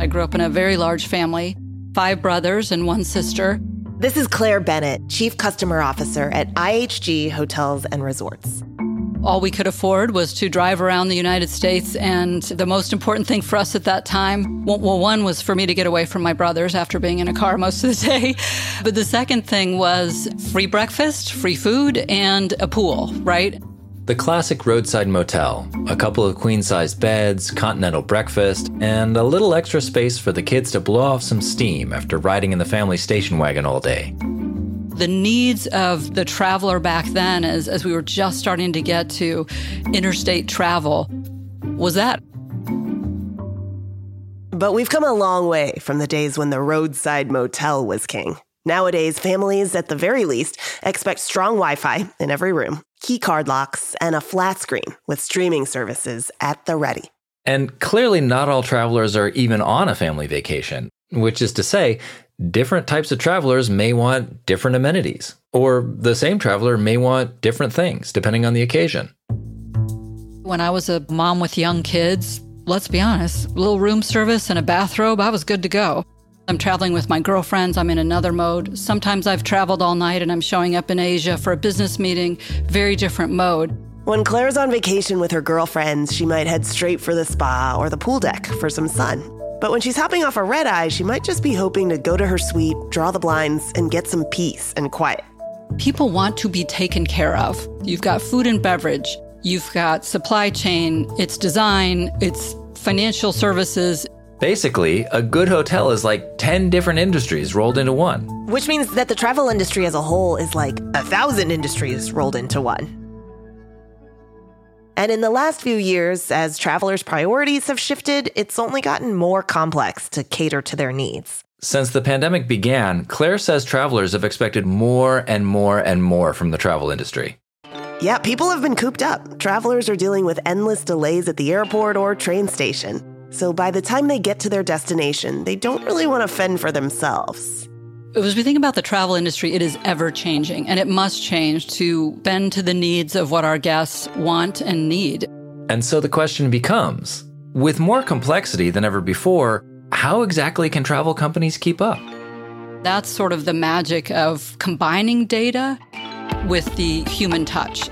I grew up in a very large family, five brothers and one sister. This is Claire Bennett, Chief Customer Officer at IHG Hotels and Resorts. All we could afford was to drive around the United States. And the most important thing for us at that time, well, one was for me to get away from my brothers after being in a car most of the day. But the second thing was free breakfast, free food, and a pool, right? The classic roadside motel, a couple of queen sized beds, continental breakfast, and a little extra space for the kids to blow off some steam after riding in the family station wagon all day the needs of the traveler back then, as, as we were just starting to get to interstate travel, was that. But we've come a long way from the days when the roadside motel was king. Nowadays, families, at the very least, expect strong Wi Fi in every room, key card locks, and a flat screen with streaming services at the ready. And clearly, not all travelers are even on a family vacation, which is to say, different types of travelers may want different amenities, or the same traveler may want different things depending on the occasion. When I was a mom with young kids, let's be honest, little room service and a bathrobe, I was good to go. I'm traveling with my girlfriends, I'm in another mode. Sometimes I've traveled all night and I'm showing up in Asia for a business meeting, very different mode. When Claire's on vacation with her girlfriends, she might head straight for the spa or the pool deck for some sun. But when she's hopping off a red eye, she might just be hoping to go to her suite, draw the blinds, and get some peace and quiet. People want to be taken care of. You've got food and beverage, you've got supply chain, it's design, it's financial services. Basically, a good hotel is like 10 different industries rolled into one. Which means that the travel industry as a whole is like a thousand industries rolled into one. And in the last few years, as travelers' priorities have shifted, it's only gotten more complex to cater to their needs. Since the pandemic began, Claire says travelers have expected more and more and more from the travel industry. Yeah, people have been cooped up. Travelers are dealing with endless delays at the airport or train station. So by the time they get to their destination, they don't really want to fend for themselves. As we think about the travel industry, it is ever changing and it must change to bend to the needs of what our guests want and need. And so the question becomes with more complexity than ever before, how exactly can travel companies keep up? That's sort of the magic of combining data with the human touch.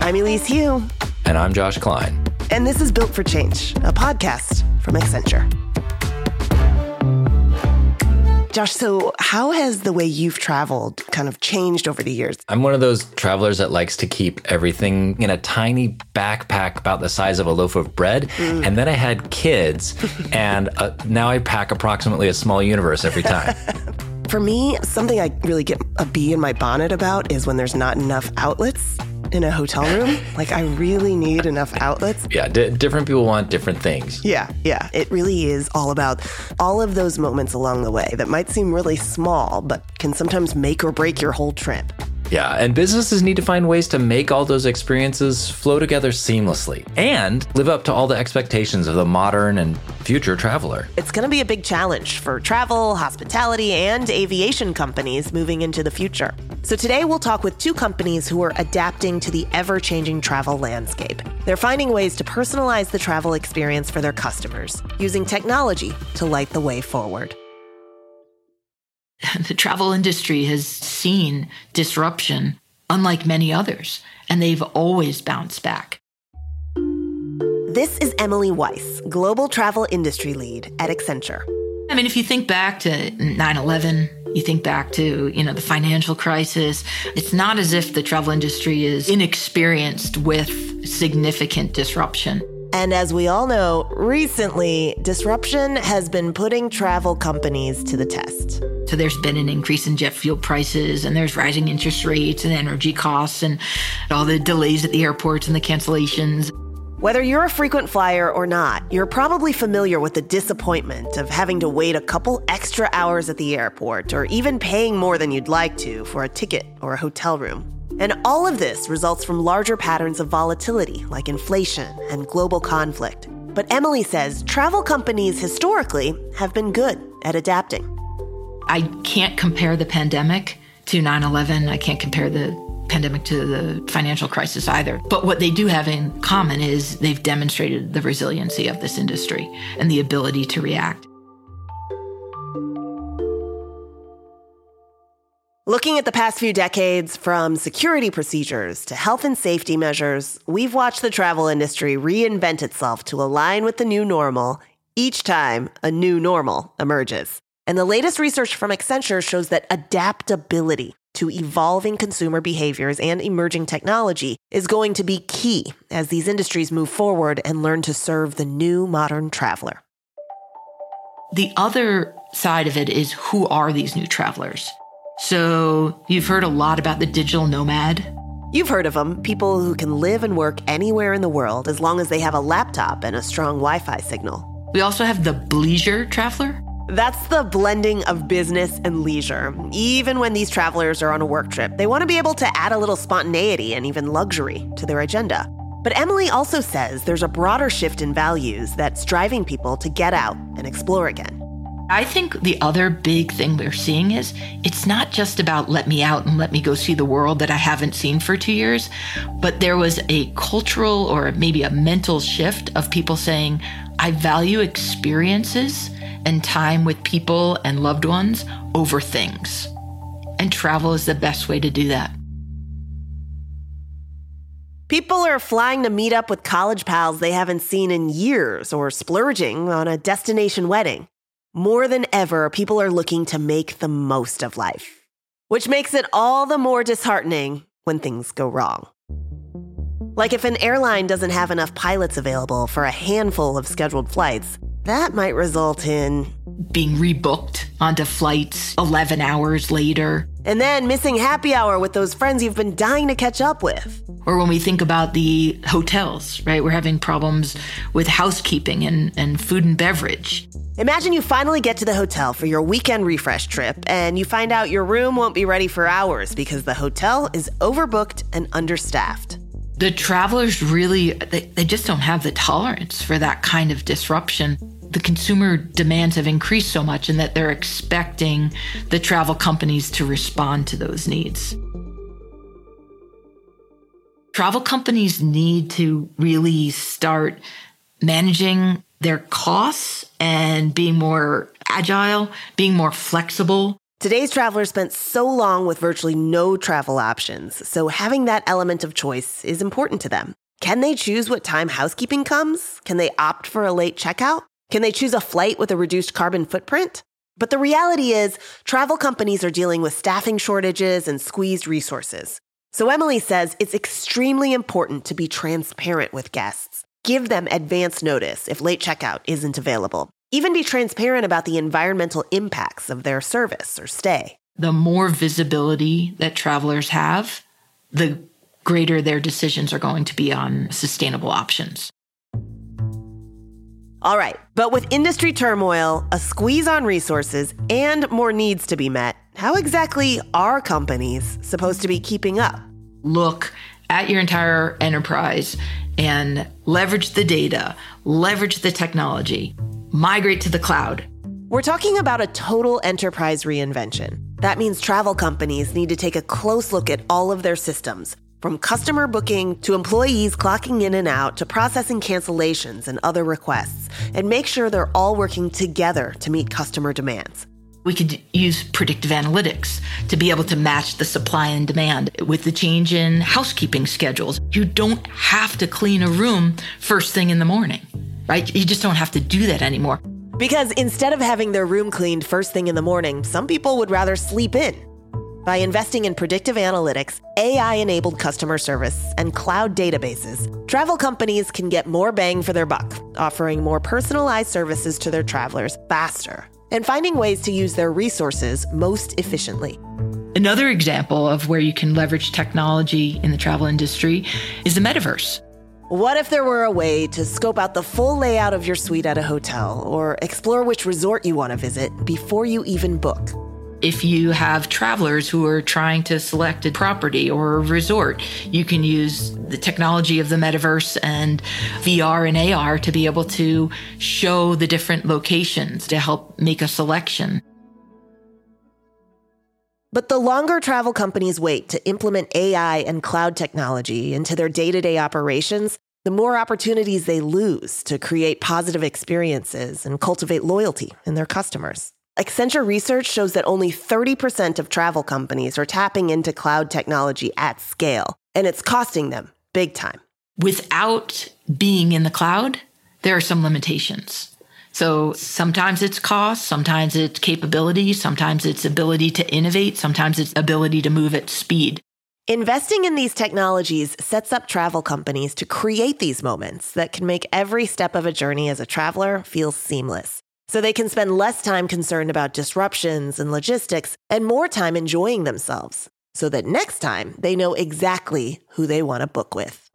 I'm Elise Hu. And I'm Josh Klein. And this is Built for Change, a podcast from Accenture. Josh, so how has the way you've traveled kind of changed over the years? I'm one of those travelers that likes to keep everything in a tiny backpack about the size of a loaf of bread. Mm. And then I had kids, and uh, now I pack approximately a small universe every time. For me, something I really get a bee in my bonnet about is when there's not enough outlets in a hotel room. like, I really need enough outlets. Yeah, d- different people want different things. Yeah, yeah. It really is all about all of those moments along the way that might seem really small, but can sometimes make or break your whole trip. Yeah, and businesses need to find ways to make all those experiences flow together seamlessly and live up to all the expectations of the modern and future traveler. It's going to be a big challenge for travel, hospitality, and aviation companies moving into the future. So today we'll talk with two companies who are adapting to the ever changing travel landscape. They're finding ways to personalize the travel experience for their customers using technology to light the way forward. the travel industry has seen disruption unlike many others, and they've always bounced back. This is Emily Weiss, Global Travel Industry Lead at Accenture. I mean, if you think back to 9 11, you think back to, you know, the financial crisis, it's not as if the travel industry is inexperienced with significant disruption. And as we all know, recently, disruption has been putting travel companies to the test. So there's been an increase in jet fuel prices, and there's rising interest rates and energy costs, and all the delays at the airports and the cancellations. Whether you're a frequent flyer or not, you're probably familiar with the disappointment of having to wait a couple extra hours at the airport or even paying more than you'd like to for a ticket or a hotel room. And all of this results from larger patterns of volatility like inflation and global conflict. But Emily says travel companies historically have been good at adapting. I can't compare the pandemic to 9 11. I can't compare the pandemic to the financial crisis either. But what they do have in common is they've demonstrated the resiliency of this industry and the ability to react. Looking at the past few decades, from security procedures to health and safety measures, we've watched the travel industry reinvent itself to align with the new normal each time a new normal emerges. And the latest research from Accenture shows that adaptability to evolving consumer behaviors and emerging technology is going to be key as these industries move forward and learn to serve the new modern traveler. The other side of it is who are these new travelers? So, you've heard a lot about the digital nomad. You've heard of them people who can live and work anywhere in the world as long as they have a laptop and a strong Wi Fi signal. We also have the bleisure traveler. That's the blending of business and leisure. Even when these travelers are on a work trip, they want to be able to add a little spontaneity and even luxury to their agenda. But Emily also says there's a broader shift in values that's driving people to get out and explore again. I think the other big thing we're seeing is it's not just about let me out and let me go see the world that I haven't seen for two years, but there was a cultural or maybe a mental shift of people saying, I value experiences and time with people and loved ones over things. And travel is the best way to do that. People are flying to meet up with college pals they haven't seen in years or splurging on a destination wedding. More than ever, people are looking to make the most of life, which makes it all the more disheartening when things go wrong. Like if an airline doesn't have enough pilots available for a handful of scheduled flights, that might result in being rebooked onto flights 11 hours later. And then missing happy hour with those friends you've been dying to catch up with. Or when we think about the hotels, right? We're having problems with housekeeping and, and food and beverage. Imagine you finally get to the hotel for your weekend refresh trip and you find out your room won't be ready for hours because the hotel is overbooked and understaffed. The travelers really, they, they just don't have the tolerance for that kind of disruption the consumer demands have increased so much and that they're expecting the travel companies to respond to those needs. Travel companies need to really start managing their costs and being more agile, being more flexible. Today's travelers spent so long with virtually no travel options, so having that element of choice is important to them. Can they choose what time housekeeping comes? Can they opt for a late checkout? Can they choose a flight with a reduced carbon footprint? But the reality is, travel companies are dealing with staffing shortages and squeezed resources. So Emily says it's extremely important to be transparent with guests. Give them advance notice if late checkout isn't available. Even be transparent about the environmental impacts of their service or stay. The more visibility that travelers have, the greater their decisions are going to be on sustainable options. All right, but with industry turmoil, a squeeze on resources, and more needs to be met, how exactly are companies supposed to be keeping up? Look at your entire enterprise and leverage the data, leverage the technology, migrate to the cloud. We're talking about a total enterprise reinvention. That means travel companies need to take a close look at all of their systems from customer booking to employees clocking in and out to processing cancellations and other requests, and make sure they're all working together to meet customer demands. We could use predictive analytics to be able to match the supply and demand with the change in housekeeping schedules. You don't have to clean a room first thing in the morning, right? You just don't have to do that anymore. Because instead of having their room cleaned first thing in the morning, some people would rather sleep in by investing in predictive analytics, AI enabled customer service, and cloud databases, travel companies can get more bang for their buck, offering more personalized services to their travelers faster and finding ways to use their resources most efficiently. Another example of where you can leverage technology in the travel industry is the metaverse. What if there were a way to scope out the full layout of your suite at a hotel or explore which resort you want to visit before you even book? If you have travelers who are trying to select a property or a resort, you can use the technology of the metaverse and VR and AR to be able to show the different locations to help make a selection. But the longer travel companies wait to implement AI and cloud technology into their day to day operations, the more opportunities they lose to create positive experiences and cultivate loyalty in their customers. Accenture research shows that only 30% of travel companies are tapping into cloud technology at scale, and it's costing them big time. Without being in the cloud, there are some limitations. So sometimes it's cost, sometimes it's capability, sometimes it's ability to innovate, sometimes it's ability to move at speed. Investing in these technologies sets up travel companies to create these moments that can make every step of a journey as a traveler feel seamless. So they can spend less time concerned about disruptions and logistics and more time enjoying themselves so that next time they know exactly who they want to book with.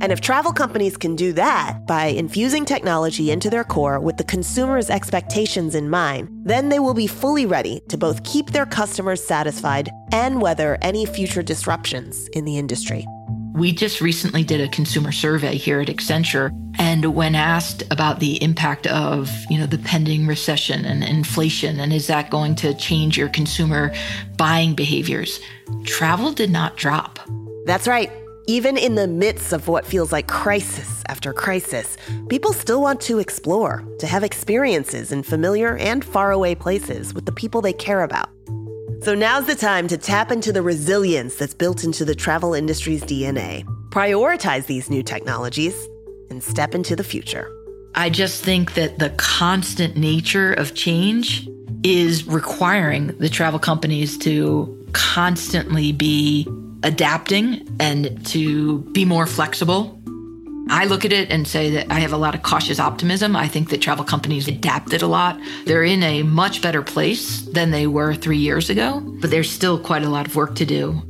And if travel companies can do that by infusing technology into their core with the consumer's expectations in mind, then they will be fully ready to both keep their customers satisfied and weather any future disruptions in the industry. We just recently did a consumer survey here at Accenture and when asked about the impact of, you know, the pending recession and inflation and is that going to change your consumer buying behaviors, travel did not drop. That's right. Even in the midst of what feels like crisis after crisis, people still want to explore, to have experiences in familiar and faraway places with the people they care about. So now's the time to tap into the resilience that's built into the travel industry's DNA, prioritize these new technologies, and step into the future. I just think that the constant nature of change is requiring the travel companies to constantly be adapting and to be more flexible. I look at it and say that I have a lot of cautious optimism. I think that travel companies adapted a lot. They're in a much better place than they were three years ago, but there's still quite a lot of work to do.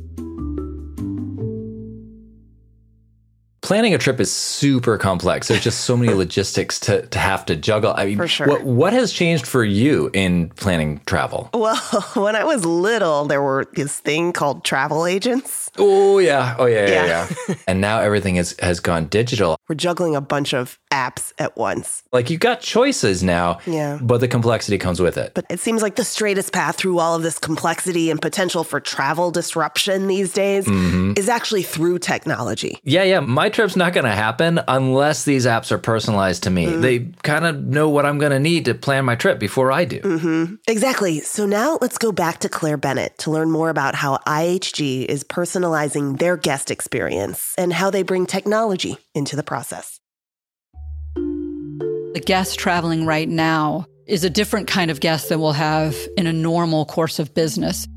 Planning a trip is super complex. There's just so many logistics to, to have to juggle. I mean, For sure. what, what has changed for you in planning travel? Well, when I was little, there were this thing called travel agents. Oh yeah, oh yeah, yeah, Yeah. yeah. and now everything has has gone digital. We're juggling a bunch of apps at once. Like you've got choices now, Yeah. but the complexity comes with it. But it seems like the straightest path through all of this complexity and potential for travel disruption these days mm-hmm. is actually through technology. Yeah, yeah. My trip's not going to happen unless these apps are personalized to me. They kind of know what I'm going to need to plan my trip before I do. Mm-hmm. Exactly. So now let's go back to Claire Bennett to learn more about how IHG is personalizing their guest experience and how they bring technology into the process. The guest traveling right now is a different kind of guest than we'll have in a normal course of business.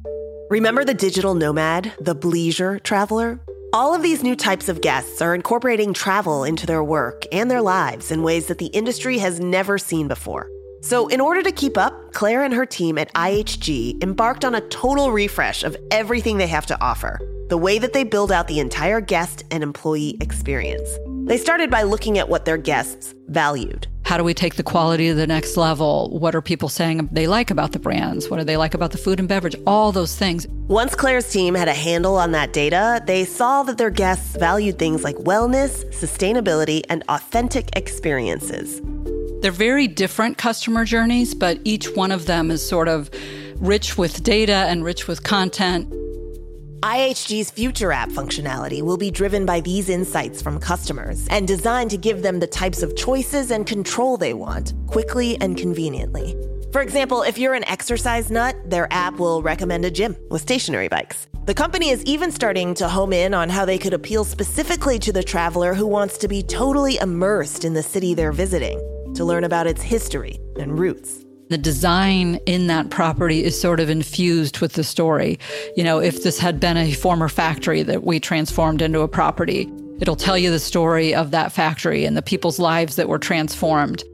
Remember the digital nomad, the bleisure traveler? All of these new types of guests are incorporating travel into their work and their lives in ways that the industry has never seen before. So, in order to keep up, Claire and her team at IHG embarked on a total refresh of everything they have to offer the way that they build out the entire guest and employee experience. They started by looking at what their guests valued. How do we take the quality to the next level? What are people saying they like about the brands? What do they like about the food and beverage? All those things. Once Claire's team had a handle on that data, they saw that their guests valued things like wellness, sustainability, and authentic experiences. They're very different customer journeys, but each one of them is sort of rich with data and rich with content. IHG's future app functionality will be driven by these insights from customers and designed to give them the types of choices and control they want quickly and conveniently. For example, if you're an exercise nut, their app will recommend a gym with stationary bikes. The company is even starting to home in on how they could appeal specifically to the traveler who wants to be totally immersed in the city they're visiting to learn about its history and roots. The design in that property is sort of infused with the story. You know, if this had been a former factory that we transformed into a property, it'll tell you the story of that factory and the people's lives that were transformed.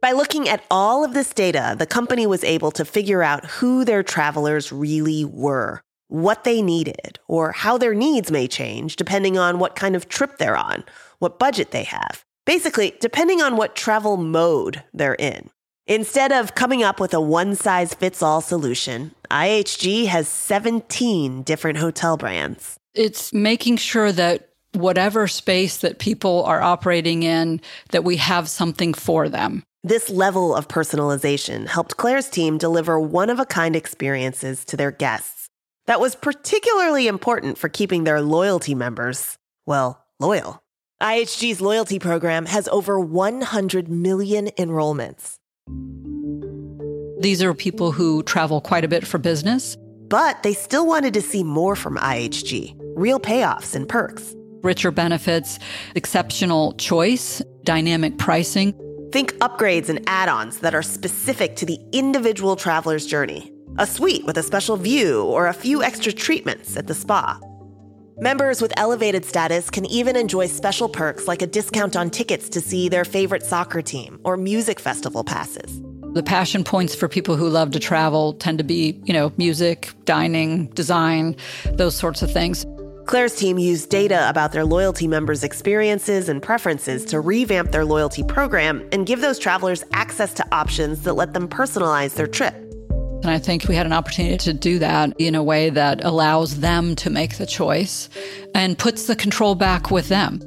By looking at all of this data, the company was able to figure out who their travelers really were, what they needed, or how their needs may change depending on what kind of trip they're on, what budget they have. Basically, depending on what travel mode they're in. Instead of coming up with a one size fits all solution, IHG has 17 different hotel brands. It's making sure that whatever space that people are operating in, that we have something for them. This level of personalization helped Claire's team deliver one of a kind experiences to their guests. That was particularly important for keeping their loyalty members, well, loyal. IHG's loyalty program has over 100 million enrollments. These are people who travel quite a bit for business. But they still wanted to see more from IHG real payoffs and perks. Richer benefits, exceptional choice, dynamic pricing. Think upgrades and add ons that are specific to the individual traveler's journey. A suite with a special view or a few extra treatments at the spa. Members with elevated status can even enjoy special perks like a discount on tickets to see their favorite soccer team or music festival passes. The passion points for people who love to travel tend to be, you know, music, dining, design, those sorts of things. Claire's team used data about their loyalty members' experiences and preferences to revamp their loyalty program and give those travelers access to options that let them personalize their trip. And I think we had an opportunity to do that in a way that allows them to make the choice and puts the control back with them.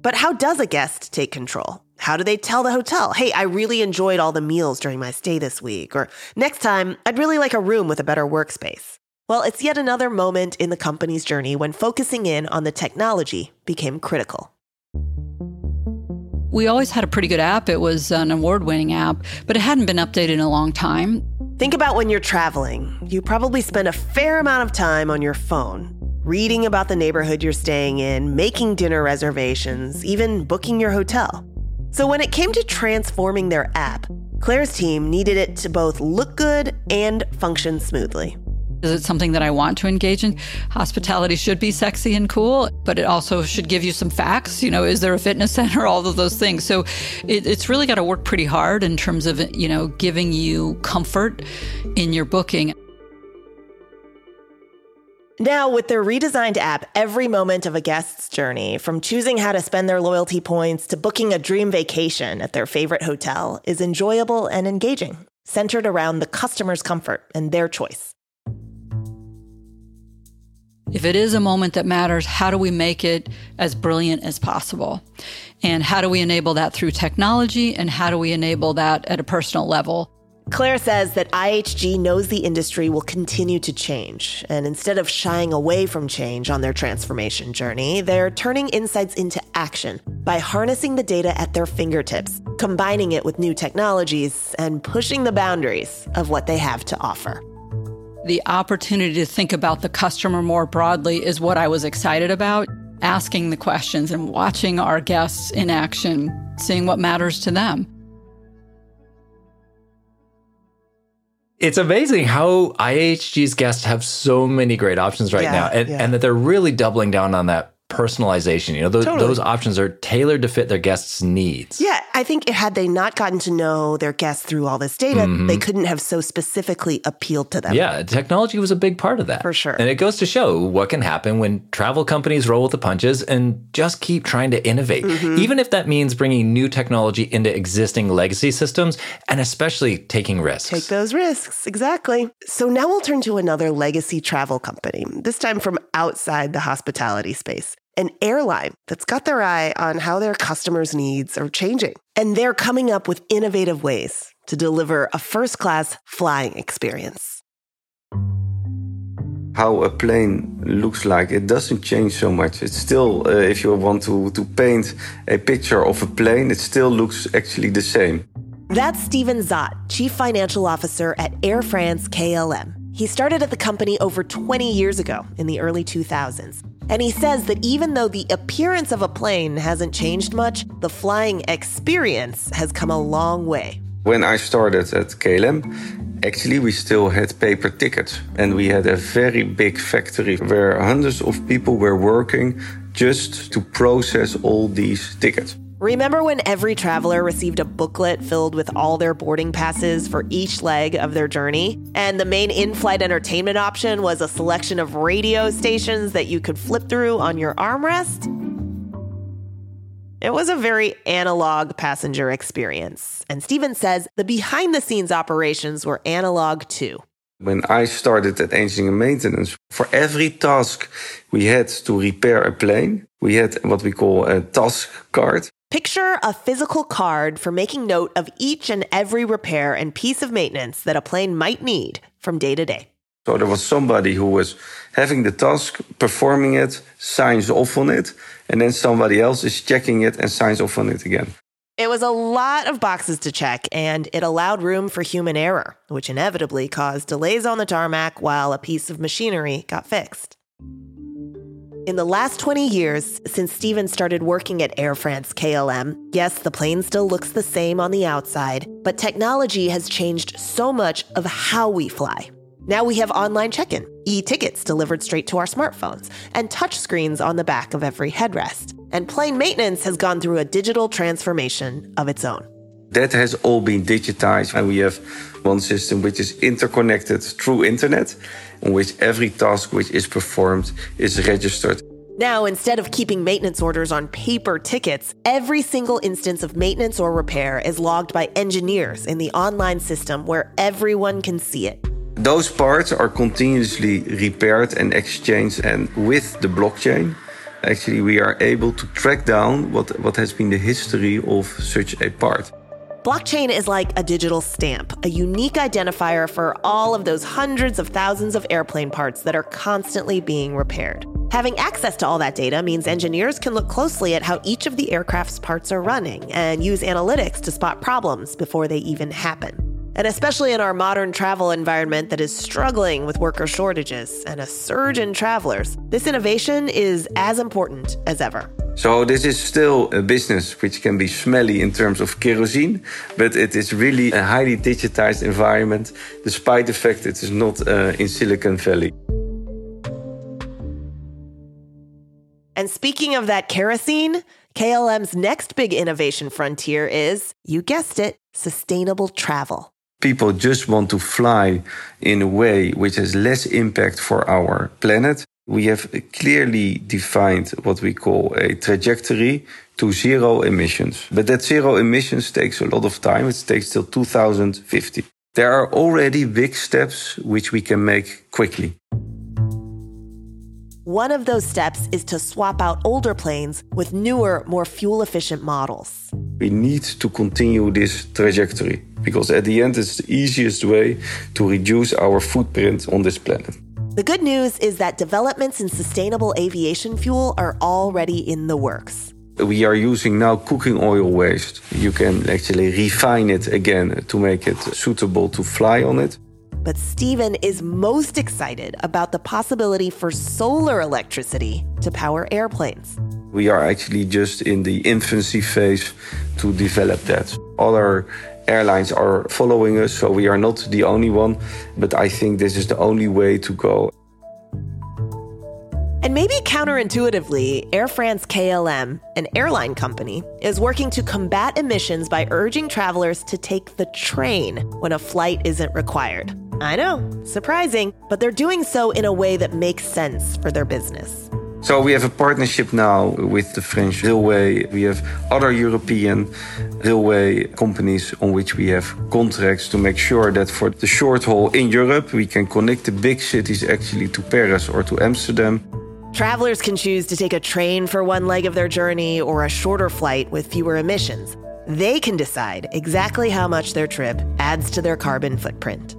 But how does a guest take control? How do they tell the hotel, hey, I really enjoyed all the meals during my stay this week? Or next time, I'd really like a room with a better workspace. Well, it's yet another moment in the company's journey when focusing in on the technology became critical. We always had a pretty good app. It was an award winning app, but it hadn't been updated in a long time. Think about when you're traveling. You probably spend a fair amount of time on your phone, reading about the neighborhood you're staying in, making dinner reservations, even booking your hotel. So when it came to transforming their app, Claire's team needed it to both look good and function smoothly. Is it something that I want to engage in? Hospitality should be sexy and cool, but it also should give you some facts. You know, is there a fitness center? All of those things. So it, it's really got to work pretty hard in terms of, you know, giving you comfort in your booking. Now, with their redesigned app, every moment of a guest's journey, from choosing how to spend their loyalty points to booking a dream vacation at their favorite hotel, is enjoyable and engaging, centered around the customer's comfort and their choice. If it is a moment that matters, how do we make it as brilliant as possible? And how do we enable that through technology? And how do we enable that at a personal level? Claire says that IHG knows the industry will continue to change. And instead of shying away from change on their transformation journey, they're turning insights into action by harnessing the data at their fingertips, combining it with new technologies, and pushing the boundaries of what they have to offer the opportunity to think about the customer more broadly is what I was excited about. Asking the questions and watching our guests in action, seeing what matters to them. It's amazing how IHG's guests have so many great options right yeah, now, and, yeah. and that they're really doubling down on that personalization. You know, those, totally. those options are tailored to fit their guests' needs. Yeah, I think had they not gotten to know their guests through all this data, mm-hmm. they couldn't have so specifically appealed to them. Yeah, technology was a big part of that. For sure. And it goes to show what can happen when travel companies roll with the punches and just keep trying to innovate, mm-hmm. even if that means bringing new technology into existing legacy systems and especially taking risks. Take those risks, exactly. So now we'll turn to another legacy travel company, this time from outside the hospitality space an airline that's got their eye on how their customers' needs are changing. And they're coming up with innovative ways to deliver a first class flying experience. How a plane looks like, it doesn't change so much. It's still, uh, if you want to, to paint a picture of a plane, it still looks actually the same. That's Steven Zaat, Chief Financial Officer at Air France KLM. He started at the company over 20 years ago in the early 2000s. And he says that even though the appearance of a plane hasn't changed much, the flying experience has come a long way. When I started at KLM, actually we still had paper tickets. And we had a very big factory where hundreds of people were working just to process all these tickets. Remember when every traveler received a booklet filled with all their boarding passes for each leg of their journey? And the main in flight entertainment option was a selection of radio stations that you could flip through on your armrest? It was a very analog passenger experience. And Steven says the behind the scenes operations were analog too. When I started at engineering and maintenance, for every task we had to repair a plane, we had what we call a task card. Picture a physical card for making note of each and every repair and piece of maintenance that a plane might need from day to day. So there was somebody who was having the task, performing it, signs off on it, and then somebody else is checking it and signs off on it again. It was a lot of boxes to check, and it allowed room for human error, which inevitably caused delays on the tarmac while a piece of machinery got fixed. In the last 20 years, since Steven started working at Air France KLM, yes, the plane still looks the same on the outside, but technology has changed so much of how we fly. Now we have online check in, e tickets delivered straight to our smartphones, and touchscreens on the back of every headrest. And plane maintenance has gone through a digital transformation of its own. That has all been digitized, and we have one system which is interconnected through internet on which every task which is performed is registered. Now, instead of keeping maintenance orders on paper tickets, every single instance of maintenance or repair is logged by engineers in the online system where everyone can see it. Those parts are continuously repaired and exchanged, and with the blockchain, actually, we are able to track down what, what has been the history of such a part. Blockchain is like a digital stamp, a unique identifier for all of those hundreds of thousands of airplane parts that are constantly being repaired. Having access to all that data means engineers can look closely at how each of the aircraft's parts are running and use analytics to spot problems before they even happen. And especially in our modern travel environment that is struggling with worker shortages and a surge in travelers, this innovation is as important as ever. So this is still a business which can be smelly in terms of kerosene, but it is really a highly digitized environment, despite the fact it is not uh, in Silicon Valley. And speaking of that kerosene, KLM's next big innovation frontier is, you guessed it, sustainable travel. People just want to fly in a way which has less impact for our planet we have clearly defined what we call a trajectory to zero emissions. But that zero emissions takes a lot of time. It takes till 2050. There are already big steps which we can make quickly. One of those steps is to swap out older planes with newer, more fuel efficient models. We need to continue this trajectory because at the end, it's the easiest way to reduce our footprint on this planet. The good news is that developments in sustainable aviation fuel are already in the works. We are using now cooking oil waste. You can actually refine it again to make it suitable to fly on it. But Steven is most excited about the possibility for solar electricity to power airplanes. We are actually just in the infancy phase to develop that. Other airlines are following us, so we are not the only one, but I think this is the only way to go. And maybe counterintuitively, Air France KLM, an airline company, is working to combat emissions by urging travelers to take the train when a flight isn't required. I know, surprising, but they're doing so in a way that makes sense for their business. So we have a partnership now with the French railway. We have other European railway companies on which we have contracts to make sure that for the short haul in Europe, we can connect the big cities actually to Paris or to Amsterdam. Travelers can choose to take a train for one leg of their journey or a shorter flight with fewer emissions. They can decide exactly how much their trip adds to their carbon footprint.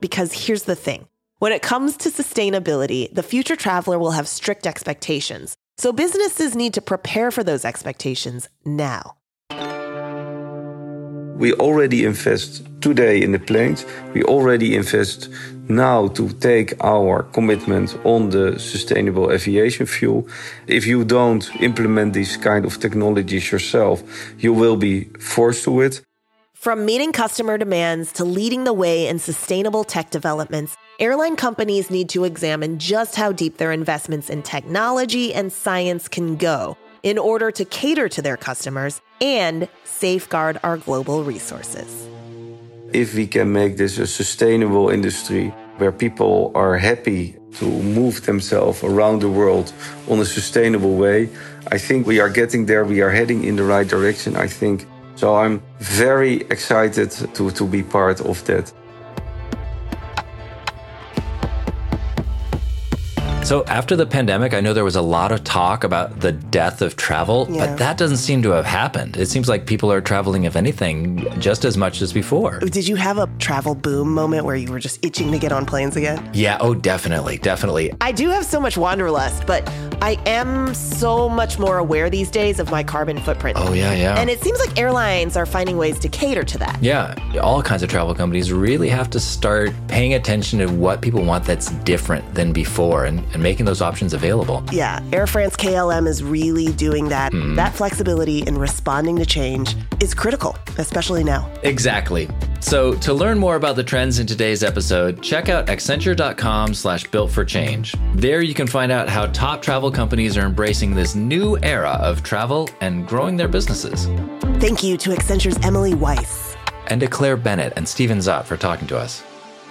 Because here's the thing when it comes to sustainability, the future traveler will have strict expectations. So businesses need to prepare for those expectations now. We already invest today in the planes. We already invest now to take our commitment on the sustainable aviation fuel. If you don't implement these kind of technologies yourself, you will be forced to it. From meeting customer demands to leading the way in sustainable tech developments, airline companies need to examine just how deep their investments in technology and science can go in order to cater to their customers and safeguard our global resources. If we can make this a sustainable industry where people are happy to move themselves around the world on a sustainable way, I think we are getting there. We are heading in the right direction. I think so I'm very excited to, to be part of that. So after the pandemic, I know there was a lot of talk about the death of travel, Yeah. but that doesn't seem to have happened. It seems like people are traveling, if anything, just as much as before. Did you have a travel boom moment where you were just itching to get on planes again? Yeah, oh, definitely, definitely. I do have so much wanderlust, but I am so much more aware these days of my carbon footprint. Oh, yeah, yeah. And it seems like airlines are finding ways to cater to that. Yeah, all kinds of travel companies really have to start paying attention to what people want that's different than before and, and making those options available. Yeah, Air France KLM is really doing that. Mm-hmm. That flexibility in responding to change is critical, especially now. Exactly. So to learn more about the trends in today's episode, check out accenture.com slash built for change. There you can find out how top travel companies are embracing this new era of travel and growing their businesses. Thank you to Accenture's Emily Weiss. And to Claire Bennett and Steven Zaat for talking to us.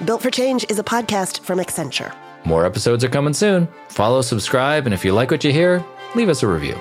Built for Change is a podcast from Accenture. More episodes are coming soon. Follow, subscribe, and if you like what you hear, leave us a review.